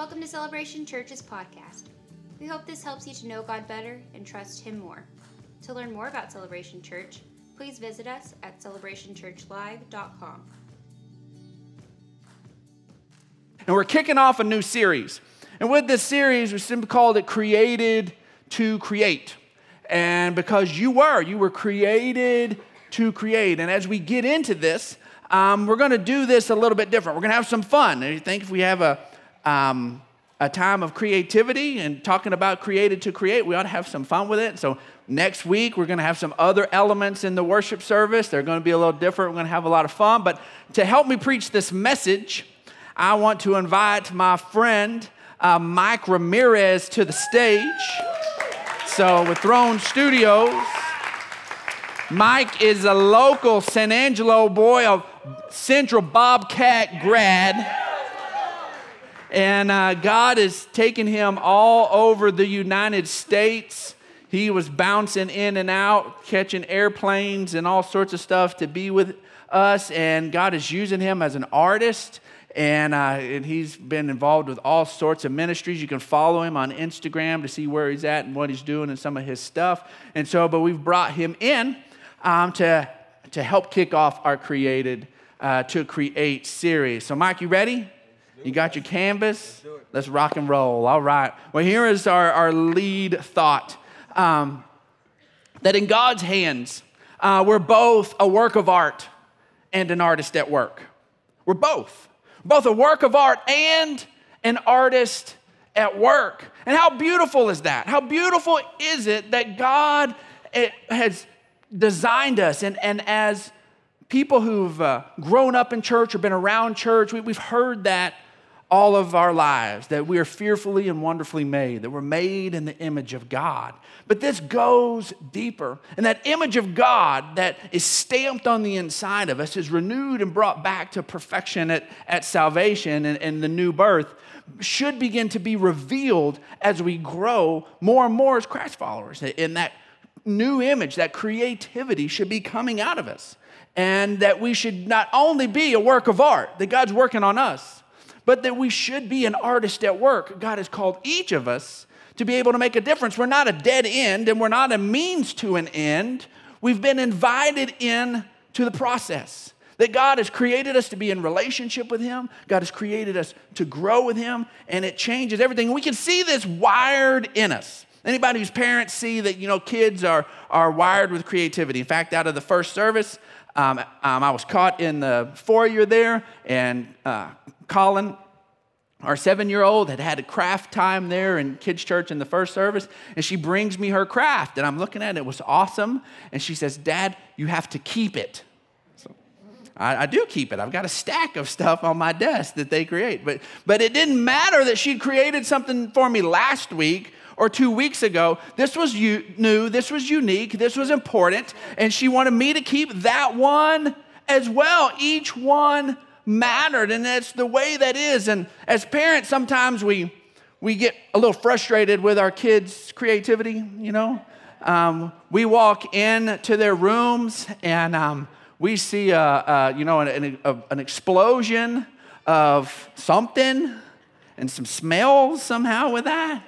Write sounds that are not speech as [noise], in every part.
Welcome to Celebration Church's podcast. We hope this helps you to know God better and trust Him more. To learn more about Celebration Church, please visit us at celebrationchurchlive.com. And we're kicking off a new series. And with this series, we simply called it Created to Create. And because you were, you were created to create. And as we get into this, um, we're going to do this a little bit different. We're going to have some fun. And you think if we have a, um, a time of creativity and talking about created to create, we ought to have some fun with it. So next week, we're going to have some other elements in the worship service. They're going to be a little different. We're going to have a lot of fun. But to help me preach this message, I want to invite my friend uh, Mike Ramirez to the stage. So with Throne Studios, Mike is a local San Angelo boy, a Central Bobcat grad. And uh, God has taken him all over the United States. He was bouncing in and out, catching airplanes and all sorts of stuff to be with us. And God is using him as an artist. And, uh, and he's been involved with all sorts of ministries. You can follow him on Instagram to see where he's at and what he's doing and some of his stuff. And so, but we've brought him in um, to, to help kick off our Created uh, to Create series. So, Mike, you ready? You got your canvas? Let's rock and roll. All right. Well, here is our, our lead thought um, that in God's hands, uh, we're both a work of art and an artist at work. We're both. Both a work of art and an artist at work. And how beautiful is that? How beautiful is it that God eh, has designed us and, and as people who've uh, grown up in church or been around church, we, we've heard that all of our lives that we are fearfully and wonderfully made, that we're made in the image of God. But this goes deeper. And that image of God that is stamped on the inside of us is renewed and brought back to perfection at, at salvation and, and the new birth should begin to be revealed as we grow more and more as Christ followers. In that new image, that creativity should be coming out of us. And that we should not only be a work of art, that God's working on us, but that we should be an artist at work. God has called each of us to be able to make a difference. We're not a dead end and we're not a means to an end. We've been invited in to the process. That God has created us to be in relationship with Him. God has created us to grow with Him, and it changes everything. We can see this wired in us. Anybody whose parents see that you know kids are, are wired with creativity. In fact, out of the first service, um, um, I was caught in the foyer there, and uh, Colin, our seven year old, had had a craft time there in kids' church in the first service, and she brings me her craft, and I'm looking at it. It was awesome. And she says, Dad, you have to keep it. So I, do keep it. I've got a stack of stuff on my desk that they create. But, but it didn't matter that she'd created something for me last week or two weeks ago. This was new, this was unique, this was important, and she wanted me to keep that one as well. Each one mattered, and that's the way that is. And as parents, sometimes we we get a little frustrated with our kids' creativity. You know, um, we walk into their rooms and um, we see a, a you know an, a, an explosion of something and some smells somehow with that.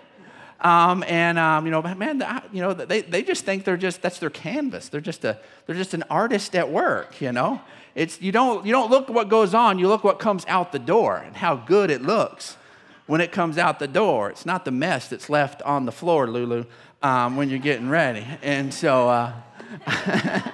Um, and um, you know, man, you know, they, they just think they're just that's their canvas. They're just a they're just an artist at work, you know. It's, you, don't, you don't look what goes on, you look what comes out the door and how good it looks when it comes out the door. It's not the mess that's left on the floor, Lulu, um, when you're getting ready. And so, uh, [laughs]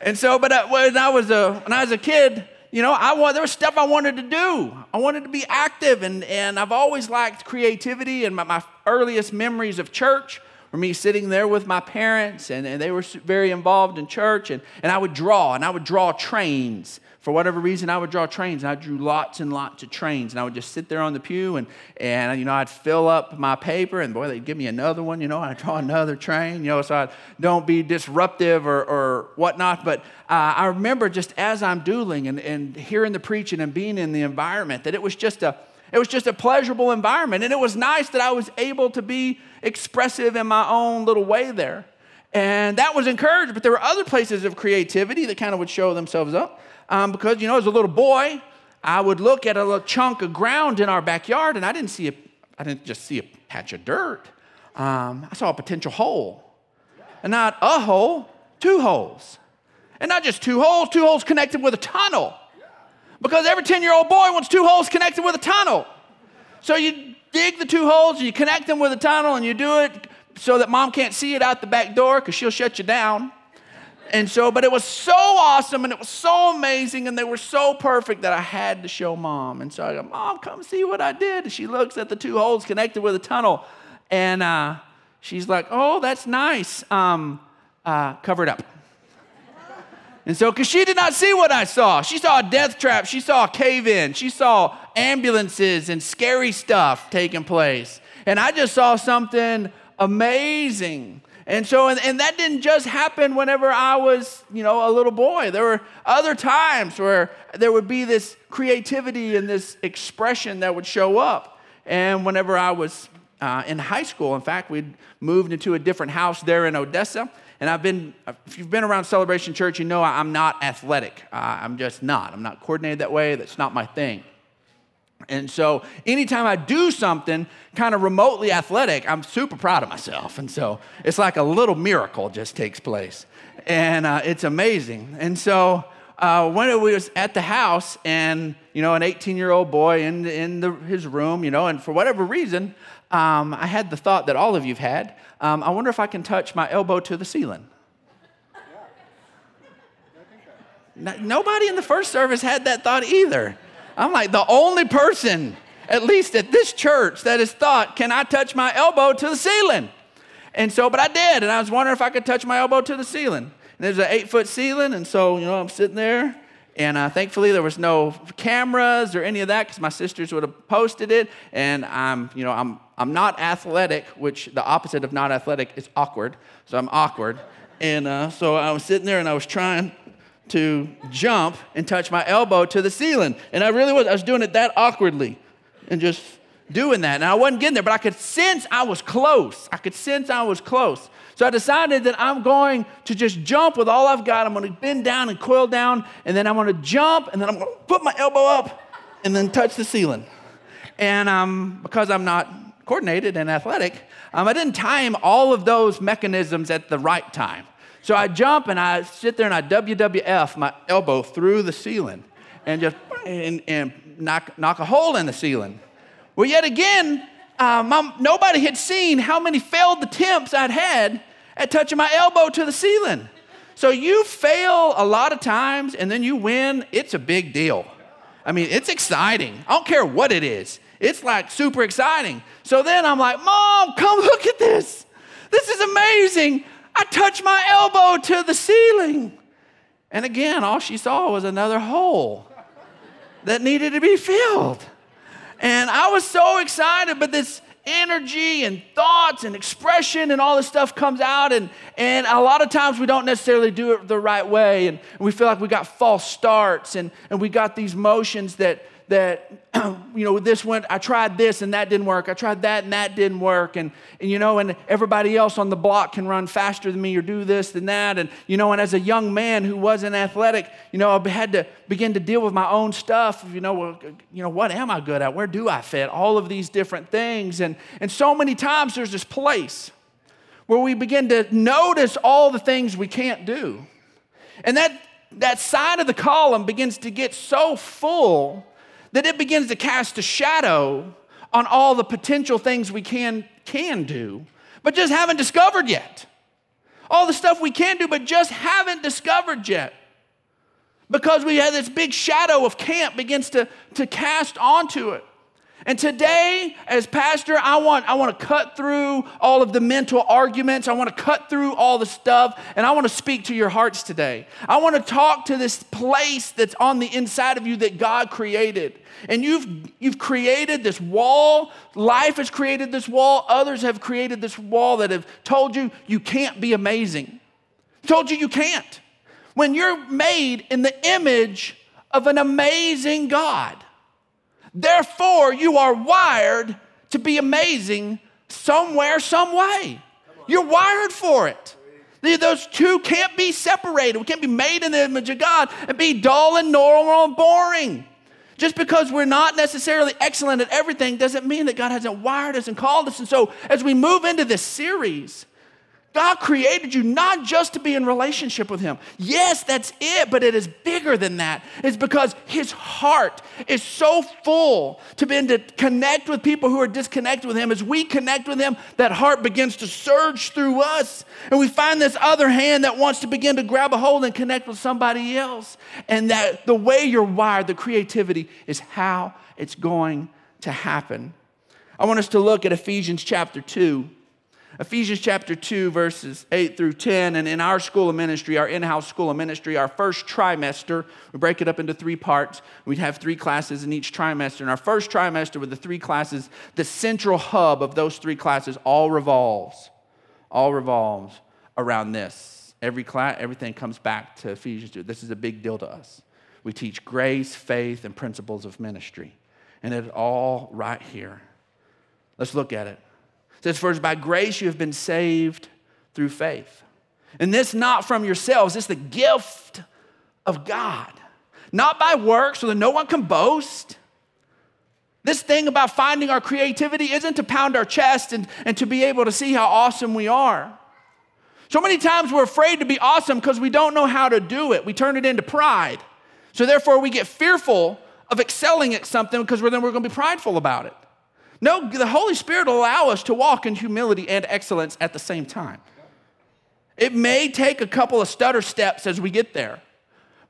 and so, but uh, when I was a when I was a kid, you know, I want there was stuff I wanted to do. I wanted to be active, and and I've always liked creativity. And my, my earliest memories of church or me sitting there with my parents, and, and they were very involved in church, and, and I would draw, and I would draw trains. For whatever reason, I would draw trains, and I drew lots and lots of trains, and I would just sit there on the pew, and, and you know, I'd fill up my paper, and boy, they'd give me another one, you know, I'd draw another train, you know, so I don't be disruptive or, or whatnot. But uh, I remember just as I'm doodling and, and hearing the preaching and being in the environment, that it was just a it was just a pleasurable environment. And it was nice that I was able to be expressive in my own little way there. And that was encouraged. But there were other places of creativity that kind of would show themselves up. Um, because, you know, as a little boy, I would look at a little chunk of ground in our backyard and I didn't see a, I didn't just see a patch of dirt. Um, I saw a potential hole. And not a hole, two holes. And not just two holes, two holes connected with a tunnel. Because every 10 year old boy wants two holes connected with a tunnel. So you dig the two holes and you connect them with a tunnel and you do it so that mom can't see it out the back door because she'll shut you down. And so, but it was so awesome and it was so amazing and they were so perfect that I had to show mom. And so I go, Mom, come see what I did. And she looks at the two holes connected with a tunnel and uh, she's like, Oh, that's nice. Um, uh, cover it up. And so, because she did not see what I saw, she saw a death trap, she saw a cave in, she saw ambulances and scary stuff taking place. And I just saw something amazing. And so, and, and, that didn't just happen whenever I was, you know, a little boy. There were other times where there would be this creativity and this expression that would show up. And whenever I was uh, in high school, in fact, we'd moved into a different house there in Odessa. And I've been, if you've been around Celebration Church, you know I'm not athletic. I'm just not. I'm not coordinated that way. That's not my thing. And so anytime I do something kind of remotely athletic, I'm super proud of myself. And so it's like a little miracle just takes place. And uh, it's amazing. And so uh, when it was at the house and, you know, an 18 year old boy in, in the, his room, you know, and for whatever reason, um, I had the thought that all of you've had um, I wonder if I can touch my elbow to the ceiling. Nobody in the first service had that thought either. I'm like the only person, at least at this church, that has thought, can I touch my elbow to the ceiling? And so, but I did, and I was wondering if I could touch my elbow to the ceiling. And there's an eight foot ceiling, and so, you know, I'm sitting there, and uh, thankfully there was no cameras or any of that because my sisters would have posted it. And I'm, you know, I'm, I'm not athletic, which the opposite of not athletic is awkward. So I'm awkward. And uh, so I was sitting there and I was trying to jump and touch my elbow to the ceiling. And I really was. I was doing it that awkwardly and just doing that. And I wasn't getting there, but I could sense I was close. I could sense I was close. So I decided that I'm going to just jump with all I've got. I'm going to bend down and coil down, and then I'm going to jump, and then I'm going to put my elbow up and then touch the ceiling. And um, because I'm not coordinated and athletic, um, I didn't time all of those mechanisms at the right time. So I jump and I sit there and I WWF my elbow through the ceiling and just and, and knock, knock a hole in the ceiling. Well, yet again, uh, nobody had seen how many failed attempts I'd had at touching my elbow to the ceiling. So you fail a lot of times and then you win, it's a big deal. I mean, it's exciting. I don't care what it is. It's like super exciting. So then I'm like, Mom, come look at this. This is amazing. I touched my elbow to the ceiling. And again, all she saw was another hole that needed to be filled. And I was so excited, but this energy and thoughts and expression and all this stuff comes out and, and a lot of times we don't necessarily do it the right way and we feel like we got false starts and, and we got these motions that that, [clears throat] you know, this went, I tried this and that didn't work. I tried that and that didn't work. And, and, you know, and everybody else on the block can run faster than me or do this and that. And, you know, and as a young man who wasn't athletic, you know, I had to begin to deal with my own stuff. You know, you know, what am I good at? Where do I fit? All of these different things. And, and so many times there's this place where we begin to notice all the things we can't do. And that, that side of the column begins to get so full that it begins to cast a shadow on all the potential things we can, can do, but just haven't discovered yet. All the stuff we can do, but just haven't discovered yet. Because we have this big shadow of camp begins to, to cast onto it. And today, as pastor, I want, I want to cut through all of the mental arguments. I want to cut through all the stuff, and I want to speak to your hearts today. I want to talk to this place that's on the inside of you that God created. And you've, you've created this wall. Life has created this wall. Others have created this wall that have told you you can't be amazing, told you you can't. When you're made in the image of an amazing God. Therefore, you are wired to be amazing somewhere, some way. You're wired for it. Those two can't be separated. We can't be made in the image of God and be dull and normal and boring. Just because we're not necessarily excellent at everything doesn't mean that God hasn't wired us and called us. And so, as we move into this series, God created you not just to be in relationship with Him. Yes, that's it, but it is bigger than that. It's because His heart is so full to be to connect with people who are disconnected with Him. As we connect with Him, that heart begins to surge through us. And we find this other hand that wants to begin to grab a hold and connect with somebody else. And that the way you're wired, the creativity, is how it's going to happen. I want us to look at Ephesians chapter 2. Ephesians chapter 2, verses 8 through 10. And in our school of ministry, our in house school of ministry, our first trimester, we break it up into three parts. We'd have three classes in each trimester. And our first trimester, with the three classes, the central hub of those three classes all revolves, all revolves around this. Every class, everything comes back to Ephesians 2. This is a big deal to us. We teach grace, faith, and principles of ministry. And it's all right here. Let's look at it says, For by grace you have been saved through faith. And this not from yourselves, it's the gift of God, not by works so that no one can boast. This thing about finding our creativity isn't to pound our chest and, and to be able to see how awesome we are. So many times we're afraid to be awesome because we don't know how to do it. We turn it into pride. So therefore, we get fearful of excelling at something because then we're going to be prideful about it. No, the Holy Spirit will allow us to walk in humility and excellence at the same time. It may take a couple of stutter steps as we get there,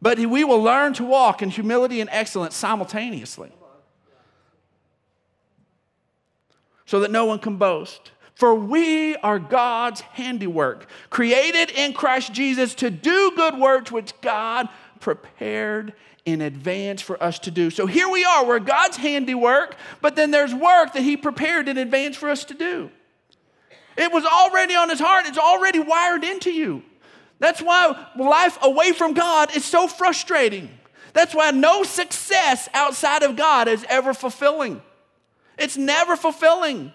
but we will learn to walk in humility and excellence simultaneously so that no one can boast. For we are God's handiwork, created in Christ Jesus to do good works which God prepared in advance for us to do. So here we are, we're God's handiwork, but then there's work that He prepared in advance for us to do. It was already on His heart, it's already wired into you. That's why life away from God is so frustrating. That's why no success outside of God is ever fulfilling. It's never fulfilling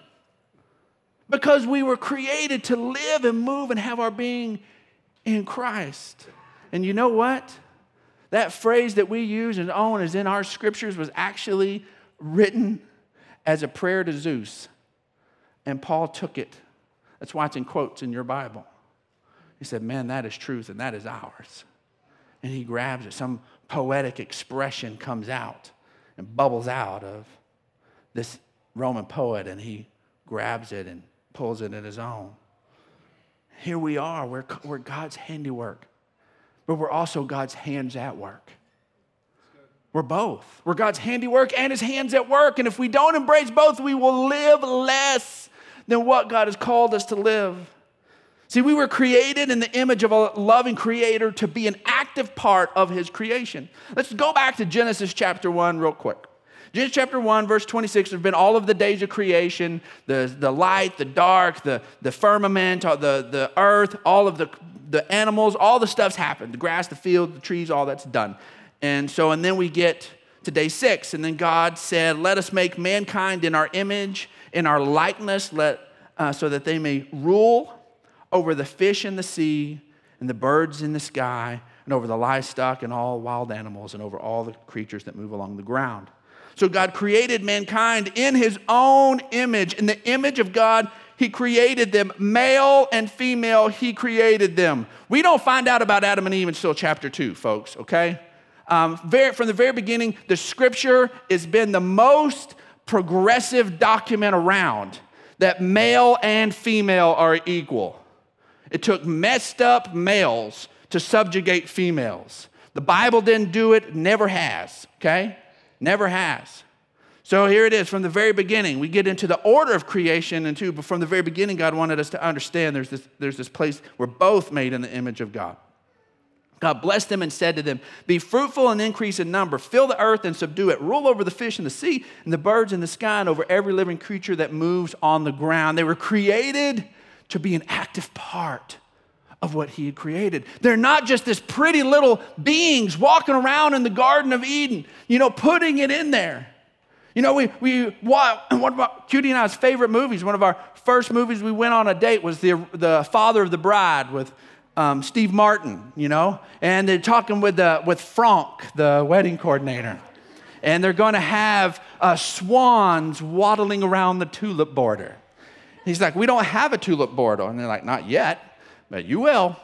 because we were created to live and move and have our being in Christ. And you know what? That phrase that we use and own is in our scriptures was actually written as a prayer to Zeus. And Paul took it. That's why it's in quotes in your Bible. He said, Man, that is truth and that is ours. And he grabs it. Some poetic expression comes out and bubbles out of this Roman poet, and he grabs it and pulls it in his own. Here we are, we're, we're God's handiwork but we're also God's hands at work. We're both. We're God's handiwork and his hands at work. And if we don't embrace both, we will live less than what God has called us to live. See, we were created in the image of a loving creator to be an active part of his creation. Let's go back to Genesis chapter 1 real quick. Genesis chapter 1, verse 26, there's been all of the days of creation the, the light, the dark, the, the firmament, the, the earth, all of the, the animals, all the stuff's happened the grass, the field, the trees, all that's done. And so, and then we get to day six, and then God said, Let us make mankind in our image, in our likeness, let, uh, so that they may rule over the fish in the sea and the birds in the sky, and over the livestock and all wild animals, and over all the creatures that move along the ground. So God created mankind in his own image. In the image of God, he created them, male and female, He created them. We don't find out about Adam and Eve until chapter 2, folks, okay? Um, very, from the very beginning, the scripture has been the most progressive document around that male and female are equal. It took messed up males to subjugate females. The Bible didn't do it, never has, okay? Never has. So here it is from the very beginning. We get into the order of creation and two, but from the very beginning, God wanted us to understand there's this, there's this place we're both made in the image of God. God blessed them and said to them, Be fruitful and increase in number, fill the earth and subdue it, rule over the fish in the sea and the birds in the sky and over every living creature that moves on the ground. They were created to be an active part of what He had created. They're not just this pretty little beings walking around in the Garden of Eden, you know, putting it in there. You know, we, we [clears throat] one of our, Cutie and I's favorite movies, one of our first movies we went on a date was the, the Father of the Bride with um, Steve Martin, you know, and they're talking with, the, with Franck, the wedding coordinator. and they're going to have uh, swans waddling around the tulip border. He's like, We don't have a tulip border. And they're like, Not yet, but you will.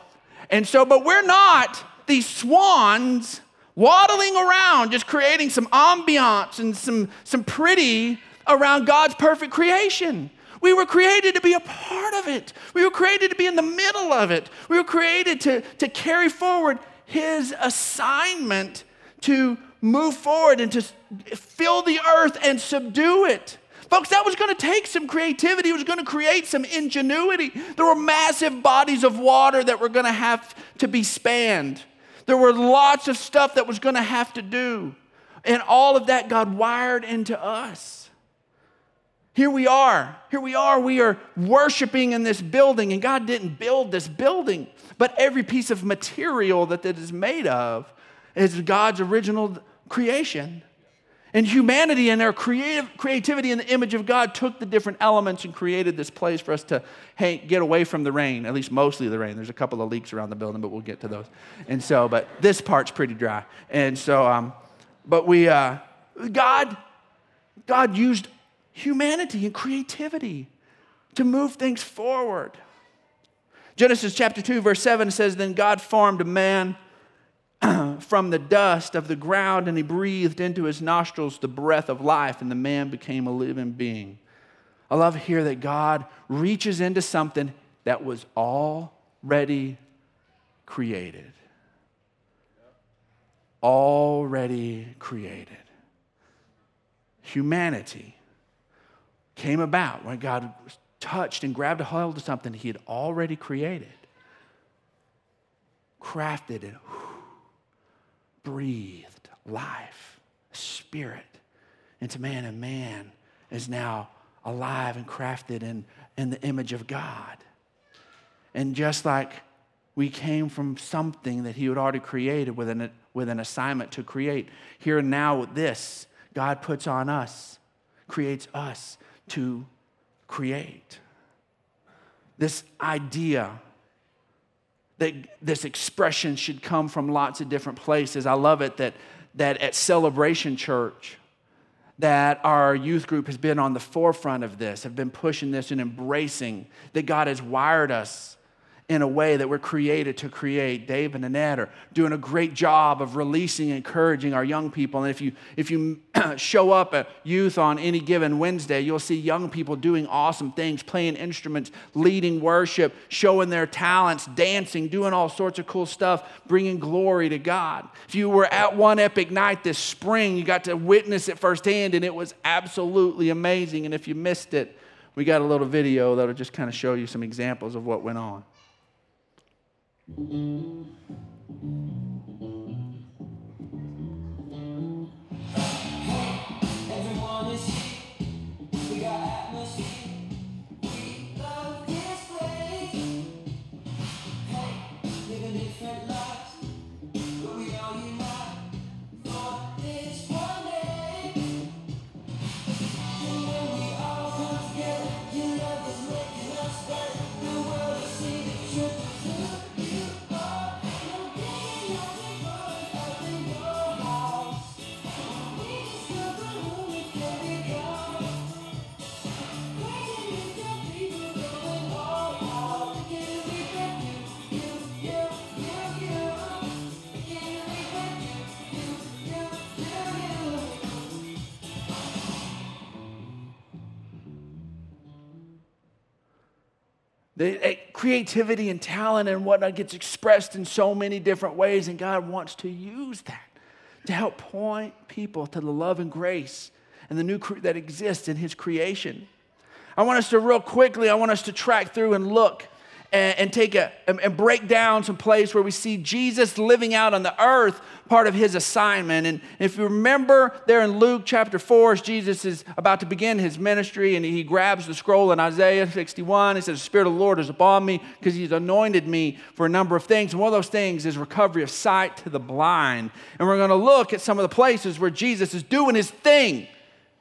And so, but we're not these swans waddling around, just creating some ambiance and some, some pretty around God's perfect creation. We were created to be a part of it. We were created to be in the middle of it. We were created to, to carry forward His assignment to move forward and to fill the earth and subdue it. Folks, that was going to take some creativity. It was going to create some ingenuity. There were massive bodies of water that were going to have to be spanned. There were lots of stuff that was going to have to do. And all of that God wired into us. Here we are. Here we are. We are worshiping in this building, and God didn't build this building, but every piece of material that it is made of is God's original creation. And humanity and their creative, creativity in the image of God took the different elements and created this place for us to get away from the rain, at least mostly the rain. There's a couple of leaks around the building, but we'll get to those. And so, but this part's pretty dry. And so, um, but we, uh, God, God used humanity and creativity to move things forward. Genesis chapter 2, verse 7 says, Then God formed a man [clears throat] from the dust of the ground, and he breathed into his nostrils the breath of life, and the man became a living being. I love here that God reaches into something that was already created. Already created. Humanity came about when God touched and grabbed a hold of something he had already created, crafted, and breathed life, spirit into man, and man is now alive and crafted in, in the image of God. And just like we came from something that He had already created with an, with an assignment to create, here and now with this, God puts on us, creates us to create. This idea that this expression should come from lots of different places. I love it that, that at Celebration Church, that our youth group has been on the forefront of this, have been pushing this and embracing that God has wired us in a way that we're created to create. Dave and Annette are doing a great job of releasing and encouraging our young people. And if you, if you [clears throat] show up at youth on any given Wednesday, you'll see young people doing awesome things, playing instruments, leading worship, showing their talents, dancing, doing all sorts of cool stuff, bringing glory to God. If you were at one epic night this spring, you got to witness it firsthand, and it was absolutely amazing. And if you missed it, we got a little video that'll just kind of show you some examples of what went on. Everyone is The eh, creativity and talent and whatnot gets expressed in so many different ways, and God wants to use that to help point people to the love and grace and the new cre- that exists in His creation. I want us to real quickly, I want us to track through and look and, and take a and break down some place where we see Jesus living out on the earth part of his assignment. And if you remember there in Luke chapter 4, as Jesus is about to begin his ministry and he grabs the scroll in Isaiah 61, he says, The Spirit of the Lord is upon me because he's anointed me for a number of things. And one of those things is recovery of sight to the blind. And we're going to look at some of the places where Jesus is doing his thing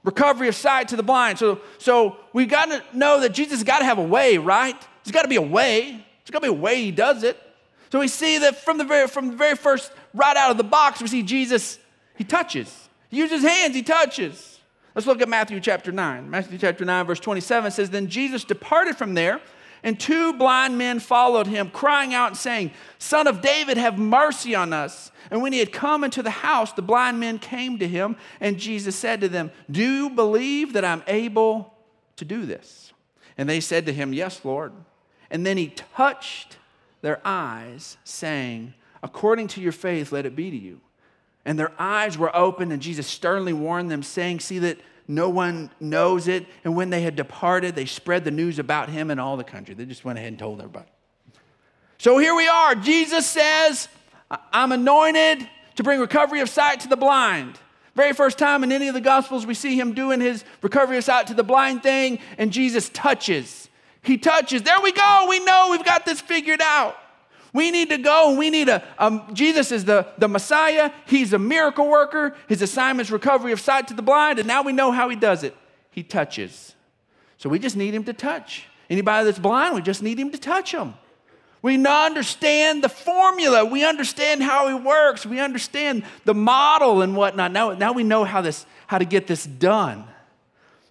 recovery of sight to the blind. So, so we've got to know that Jesus has got to have a way, right? There's got to be a way. There's got to be a way he does it. So we see that from the very from the very first right out of the box, we see Jesus, he touches. He uses hands, he touches. Let's look at Matthew chapter 9. Matthew chapter 9, verse 27 says, Then Jesus departed from there, and two blind men followed him, crying out and saying, Son of David, have mercy on us. And when he had come into the house, the blind men came to him, and Jesus said to them, Do you believe that I'm able to do this? And they said to him, Yes, Lord. And then he touched their eyes, saying, According to your faith, let it be to you. And their eyes were opened, and Jesus sternly warned them, saying, See that no one knows it. And when they had departed, they spread the news about him in all the country. They just went ahead and told everybody. So here we are. Jesus says, I'm anointed to bring recovery of sight to the blind. Very first time in any of the Gospels, we see him doing his recovery of sight to the blind thing, and Jesus touches. He touches. There we go. We know we've got this figured out. We need to go we need a, um, Jesus is the, the Messiah. He's a miracle worker. His assignment is recovery of sight to the blind, and now we know how he does it. He touches. So we just need him to touch. Anybody that's blind, we just need him to touch them. We understand the formula. We understand how he works. We understand the model and whatnot. Now, now we know how, this, how to get this done.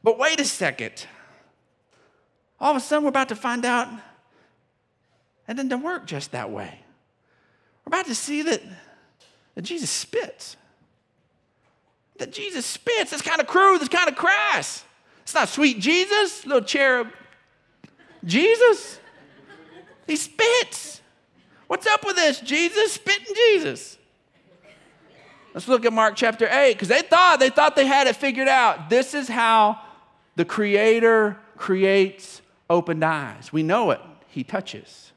But wait a second. All of a sudden, we're about to find out it didn't work just that way. We're about to see that, that Jesus spits. That Jesus spits. That's kind of crude. That's kind of crass. It's not sweet Jesus, little cherub Jesus. He spits. What's up with this? Jesus spitting Jesus. Let's look at Mark chapter 8 because they thought they thought they had it figured out. This is how the creator creates opened eyes. We know it. He touches.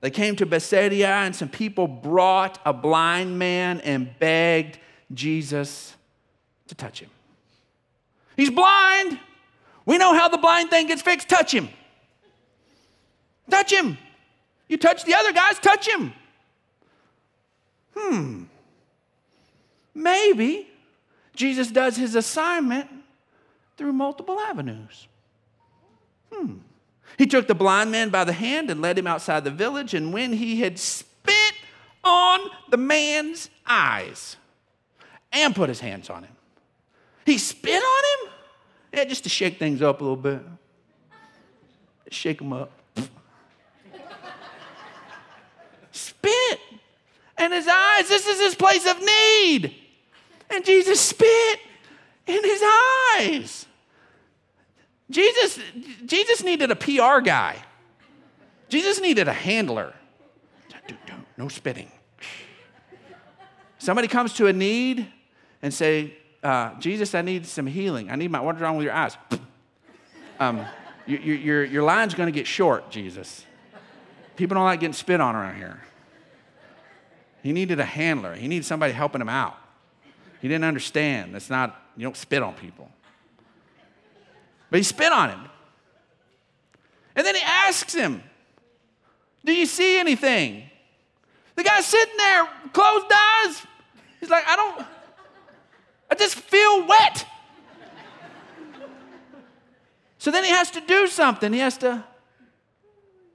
They came to Bethsaida, and some people brought a blind man and begged Jesus to touch him. He's blind. We know how the blind thing gets fixed. Touch him. Touch him. You touch the other guys, touch him. Hmm. Maybe Jesus does his assignment through multiple avenues. Hmm. He took the blind man by the hand and led him outside the village, and when he had spit on the man's eyes and put his hands on him, he spit on him? Yeah, just to shake things up a little bit. Shake them up. spit in his eyes. This is his place of need. And Jesus spit in his eyes. Jesus, Jesus needed a PR guy. Jesus needed a handler. No spitting. Somebody comes to a need and say, uh, Jesus, I need some healing. I need my, what's wrong with your eyes? Um, your, your, your line's going to get short, Jesus. People don't like getting spit on around here. He needed a handler. He needed somebody helping him out. He didn't understand. That's not, you don't spit on people. But he spit on him. And then he asks him, Do you see anything? The guy's sitting there, closed eyes. He's like, I don't, I just feel wet. So then he has to do something. He has to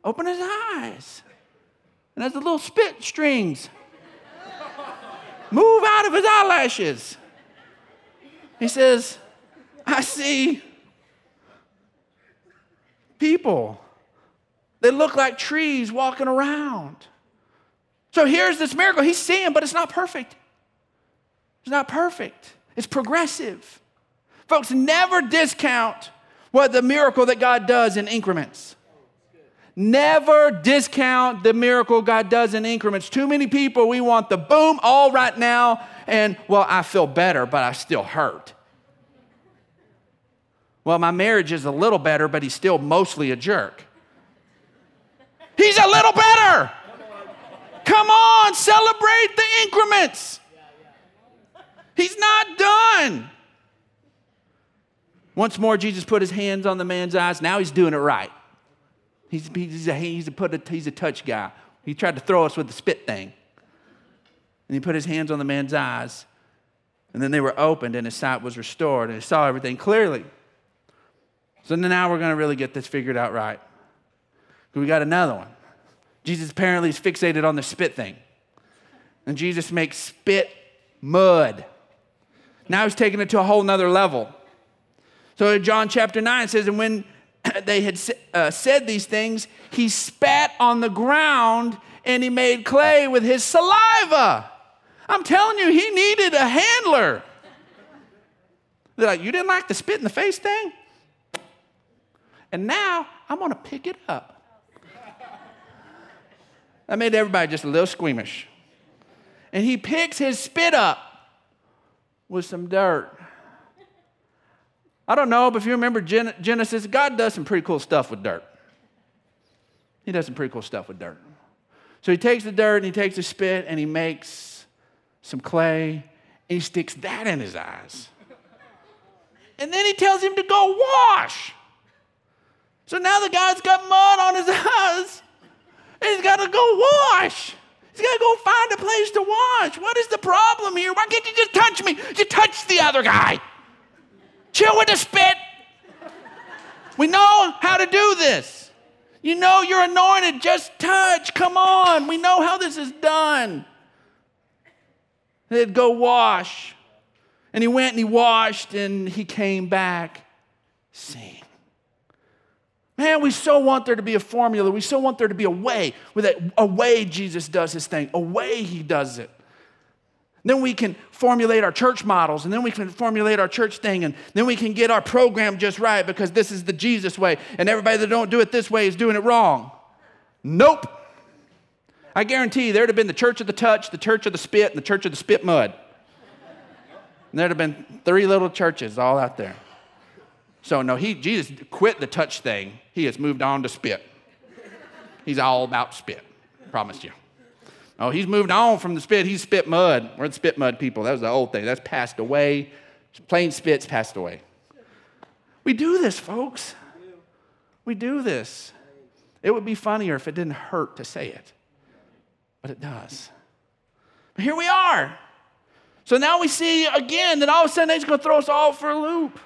open his eyes. And as the little spit strings move out of his eyelashes, he says, I see people. They look like trees walking around. So here's this miracle. He's seeing, but it's not perfect. It's not perfect, it's progressive. Folks, never discount what the miracle that God does in increments. Never discount the miracle God does in increments. Too many people, we want the boom all right now, and well, I feel better, but I still hurt. Well, my marriage is a little better, but he's still mostly a jerk. He's a little better. Come on, celebrate the increments. He's not done. Once more, Jesus put his hands on the man's eyes. Now he's doing it right. He's, he's, a, he's, a, put a, he's a touch guy. He tried to throw us with the spit thing. And he put his hands on the man's eyes. And then they were opened, and his sight was restored, and he saw everything clearly. So now we're going to really get this figured out right. We got another one. Jesus apparently is fixated on the spit thing. And Jesus makes spit mud. Now he's taking it to a whole nother level. So in John chapter 9 it says, And when [clears throat] they had uh, said these things, he spat on the ground and he made clay with his saliva. I'm telling you, he needed a handler. They're like, You didn't like the spit in the face thing? And now I'm going to pick it up. That made everybody just a little squeamish. And he picks his spit up with some dirt. I don't know, but if you remember Genesis, God does some pretty cool stuff with dirt. He does some pretty cool stuff with dirt. So he takes the dirt and he takes the spit and he makes some clay and he sticks that in his eyes. And then he tells him to go wash. So now the guy's got mud on his [laughs] eyes and he's got to go wash. He's got to go find a place to wash. What is the problem here? Why can't you just touch me? You touch the other guy. Chill with the spit. We know how to do this. You know you're anointed. Just touch. Come on. We know how this is done. They'd go wash. And he went and he washed and he came back seeing. Man, we so want there to be a formula. We so want there to be a way, with a way Jesus does his thing, a way he does it. Then we can formulate our church models, and then we can formulate our church thing, and then we can get our program just right because this is the Jesus way, and everybody that don't do it this way is doing it wrong. Nope. I guarantee you there'd have been the church of the touch, the church of the spit, and the church of the spit mud. And there'd have been three little churches all out there. So no, he Jesus quit the touch thing. He has moved on to spit. He's all about spit. Promise you. Oh, he's moved on from the spit. He's spit mud. We're the spit mud people. That was the old thing. That's passed away. Plain spit's passed away. We do this, folks. We do this. It would be funnier if it didn't hurt to say it, but it does. But here we are. So now we see again that all of a sudden he's going to throw us all for a loop.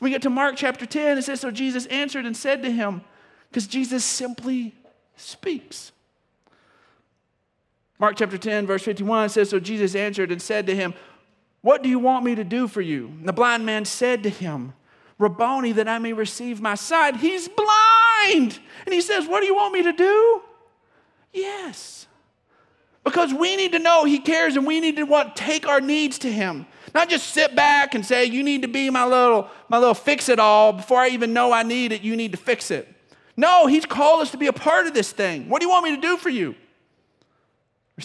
We get to Mark chapter 10, it says, So Jesus answered and said to him, because Jesus simply speaks. Mark chapter 10, verse 51 says, So Jesus answered and said to him, What do you want me to do for you? And the blind man said to him, Rabboni, that I may receive my sight. He's blind. And he says, What do you want me to do? Yes. Because we need to know he cares and we need to want take our needs to him. Not just sit back and say, You need to be my little, my little fix it all. Before I even know I need it, you need to fix it. No, he's called us to be a part of this thing. What do you want me to do for you?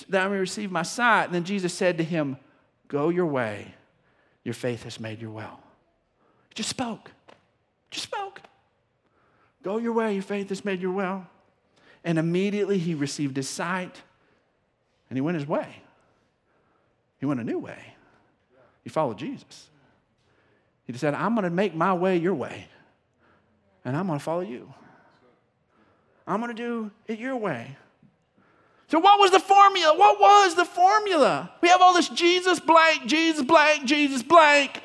that I may receive my sight. And then Jesus said to him, Go your way. Your faith has made you well. He just spoke. Just spoke. Go your way. Your faith has made you well. And immediately he received his sight and he went his way. He went a new way. He followed Jesus. He said, I'm going to make my way your way, and I'm going to follow you. I'm going to do it your way. So, what was the formula? What was the formula? We have all this Jesus blank, Jesus blank, Jesus blank.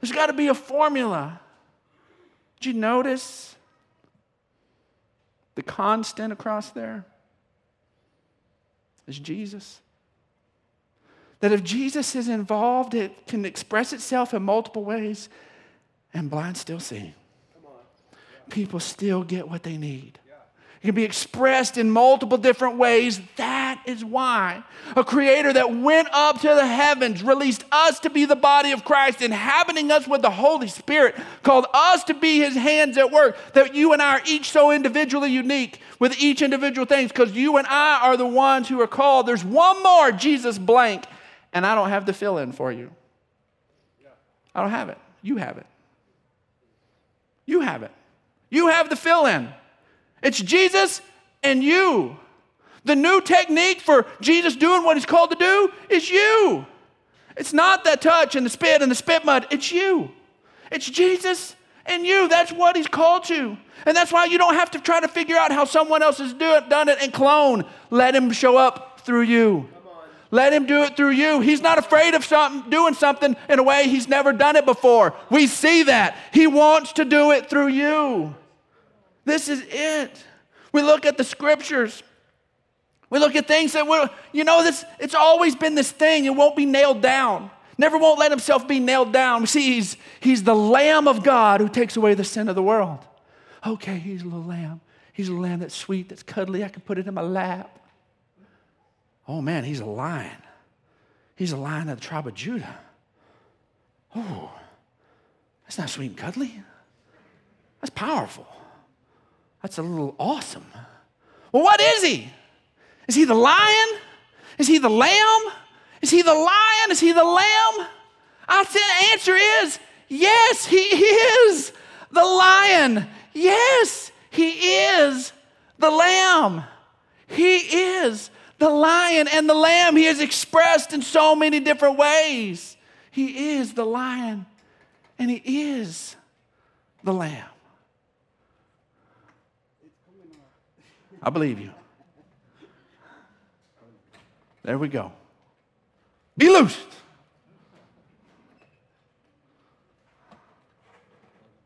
There's got to be a formula. Did you notice the constant across there? Is Jesus. That if Jesus is involved, it can express itself in multiple ways, and blind still see. People still get what they need. It can be expressed in multiple different ways. That is why a creator that went up to the heavens released us to be the body of Christ, inhabiting us with the Holy Spirit, called us to be his hands at work, that you and I are each so individually unique with each individual things, because you and I are the ones who are called. There's one more Jesus blank, and I don't have the fill in for you. I don't have it. You have it. You have it. You have the fill in. It's Jesus and you. The new technique for Jesus doing what he's called to do is you. It's not that touch and the spit and the spit mud, it's you. It's Jesus and you. That's what he's called to. And that's why you don't have to try to figure out how someone else has do it, done it and clone. Let him show up through you. Let him do it through you. He's not afraid of something, doing something in a way he's never done it before. We see that. He wants to do it through you. This is it. We look at the scriptures. We look at things that, we you know, this, it's always been this thing. It won't be nailed down. Never won't let himself be nailed down. We see he's, he's the Lamb of God who takes away the sin of the world. Okay, he's a little lamb. He's a lamb that's sweet, that's cuddly. I can put it in my lap. Oh man, he's a lion. He's a lion of the tribe of Judah. Oh, that's not sweet and cuddly. That's powerful. That's a little awesome. Well, what is he? Is he the lion? Is he the lamb? Is he the lion? Is he the lamb? I said the answer is yes, he is the lion. Yes, he is the lamb. He is the lion and the lamb. He is expressed in so many different ways. He is the lion and he is the lamb. I believe you. There we go. Be loosed.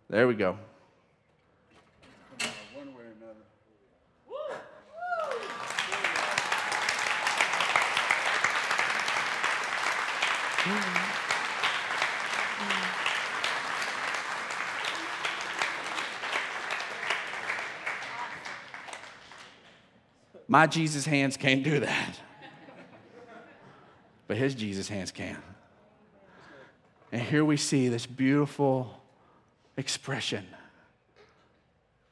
There we go. My Jesus hands can't do that. But his Jesus hands can. And here we see this beautiful expression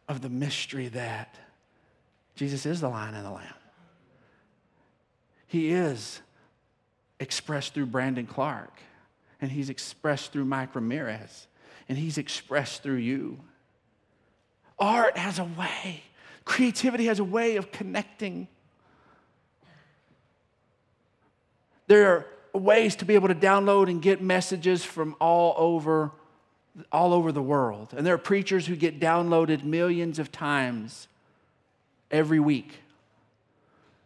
of the mystery that Jesus is the lion and the lamb. He is expressed through Brandon Clark, and he's expressed through Mike Ramirez, and he's expressed through you. Art has a way, creativity has a way of connecting. There are ways to be able to download and get messages from all over all over the world. And there are preachers who get downloaded millions of times every week.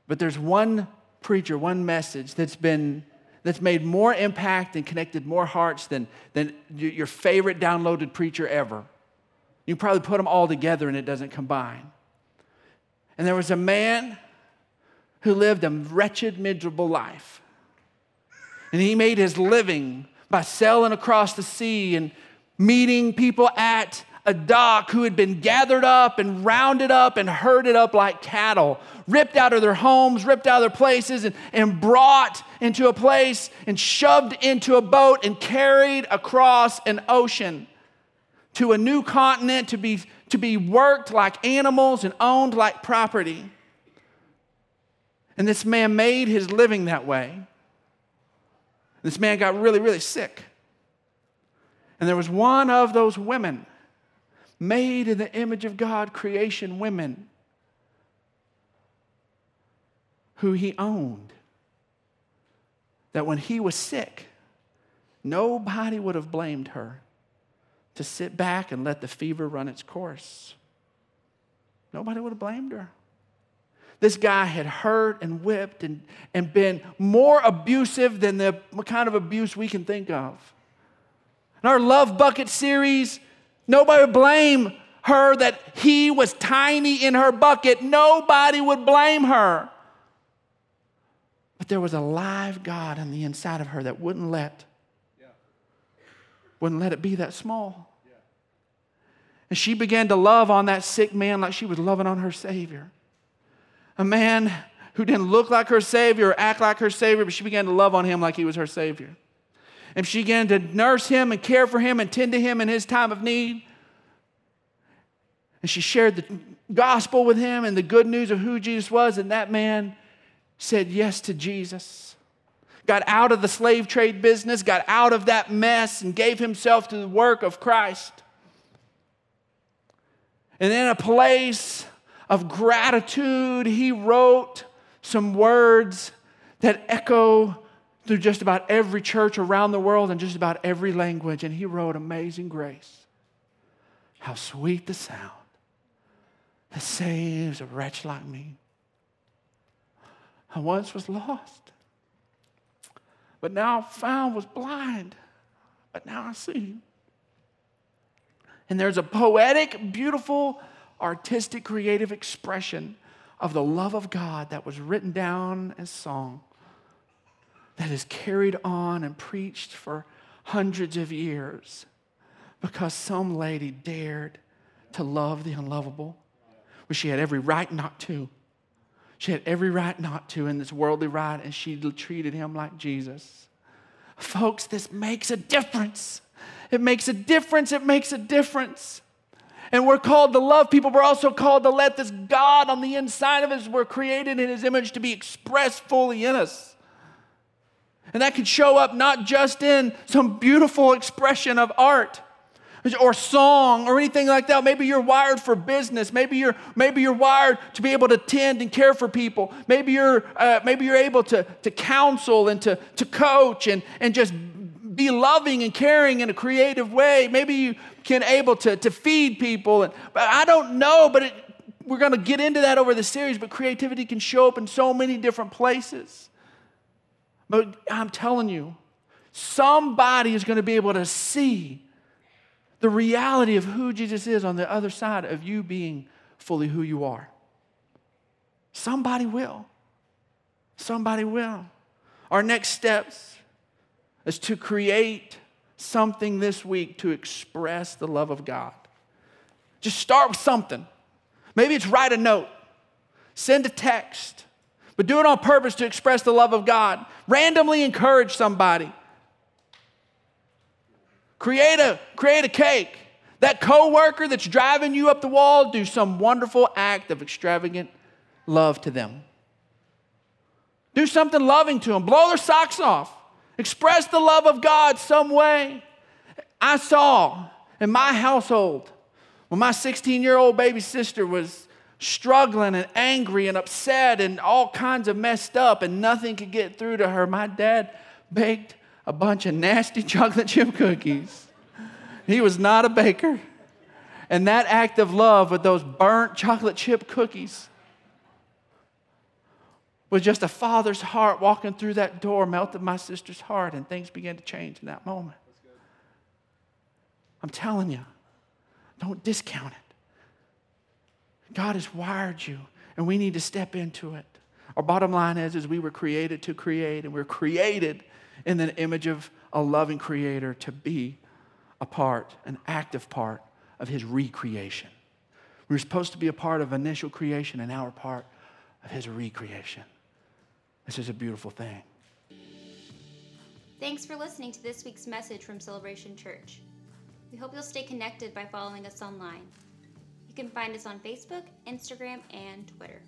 But there's one preacher, one message that's been that's made more impact and connected more hearts than, than your favorite downloaded preacher ever. You probably put them all together and it doesn't combine. And there was a man who lived a wretched, miserable life. And he made his living by sailing across the sea and meeting people at a dock who had been gathered up and rounded up and herded up like cattle, ripped out of their homes, ripped out of their places, and, and brought into a place and shoved into a boat and carried across an ocean to a new continent to be, to be worked like animals and owned like property. And this man made his living that way. This man got really, really sick. And there was one of those women, made in the image of God, creation women, who he owned. That when he was sick, nobody would have blamed her to sit back and let the fever run its course. Nobody would have blamed her. This guy had hurt and whipped and, and been more abusive than the kind of abuse we can think of. In our Love Bucket series, nobody would blame her that he was tiny in her bucket. Nobody would blame her. But there was a live God on the inside of her that wouldn't let. Wouldn't let it be that small. And she began to love on that sick man like she was loving on her Savior. A man who didn't look like her Savior or act like her Savior, but she began to love on him like he was her Savior and she began to nurse him and care for him and tend to him in his time of need. And she shared the gospel with him and the good news of who Jesus was, and that man said yes to Jesus. Got out of the slave trade business, got out of that mess, and gave himself to the work of Christ. And in a place of gratitude, he wrote some words that echo through just about every church around the world and just about every language. And he wrote Amazing Grace. How sweet the sound that saves a wretch like me. I once was lost, but now I found was blind, but now I see. And there's a poetic, beautiful, artistic, creative expression of the love of God that was written down as song, that is carried on and preached for hundreds of years because some lady dared to love the unlovable, which she had every right not to. She had every right not to in this worldly right, and she treated him like Jesus. Folks, this makes a difference. It makes a difference. It makes a difference. And we're called to love people. We're also called to let this God on the inside of us, we're created in His image to be expressed fully in us. And that can show up not just in some beautiful expression of art or song or anything like that. Maybe you're wired for business. Maybe you're, maybe you're wired to be able to tend and care for people. Maybe you're, uh, maybe you're able to, to counsel and to, to coach and, and just be loving and caring in a creative way. Maybe you can able to, to feed people. And, I don't know, but it, we're going to get into that over the series. But creativity can show up in so many different places. But I'm telling you, somebody is going to be able to see the reality of who Jesus is on the other side of you being fully who you are. Somebody will. Somebody will. Our next steps is to create something this week to express the love of God. Just start with something. Maybe it's write a note, send a text, but do it on purpose to express the love of God. Randomly encourage somebody. Create a, create a cake. That coworker that's driving you up the wall, do some wonderful act of extravagant love to them. Do something loving to them. Blow their socks off. Express the love of God some way. I saw in my household when my 16 year old baby sister was struggling and angry and upset and all kinds of messed up and nothing could get through to her, my dad baked a bunch of nasty [laughs] chocolate chip cookies. He was not a baker. And that act of love with those burnt chocolate chip cookies was just a father's heart walking through that door, melted my sister's heart, and things began to change in that moment. I'm telling you, don't discount it. God has wired you, and we need to step into it. Our bottom line is, is we were created to create, and we're created in the image of a loving creator to be a part, an active part of his recreation. We were supposed to be a part of initial creation, and now we're part of his recreation. This is a beautiful thing. Thanks for listening to this week's message from Celebration Church. We hope you'll stay connected by following us online. You can find us on Facebook, Instagram, and Twitter.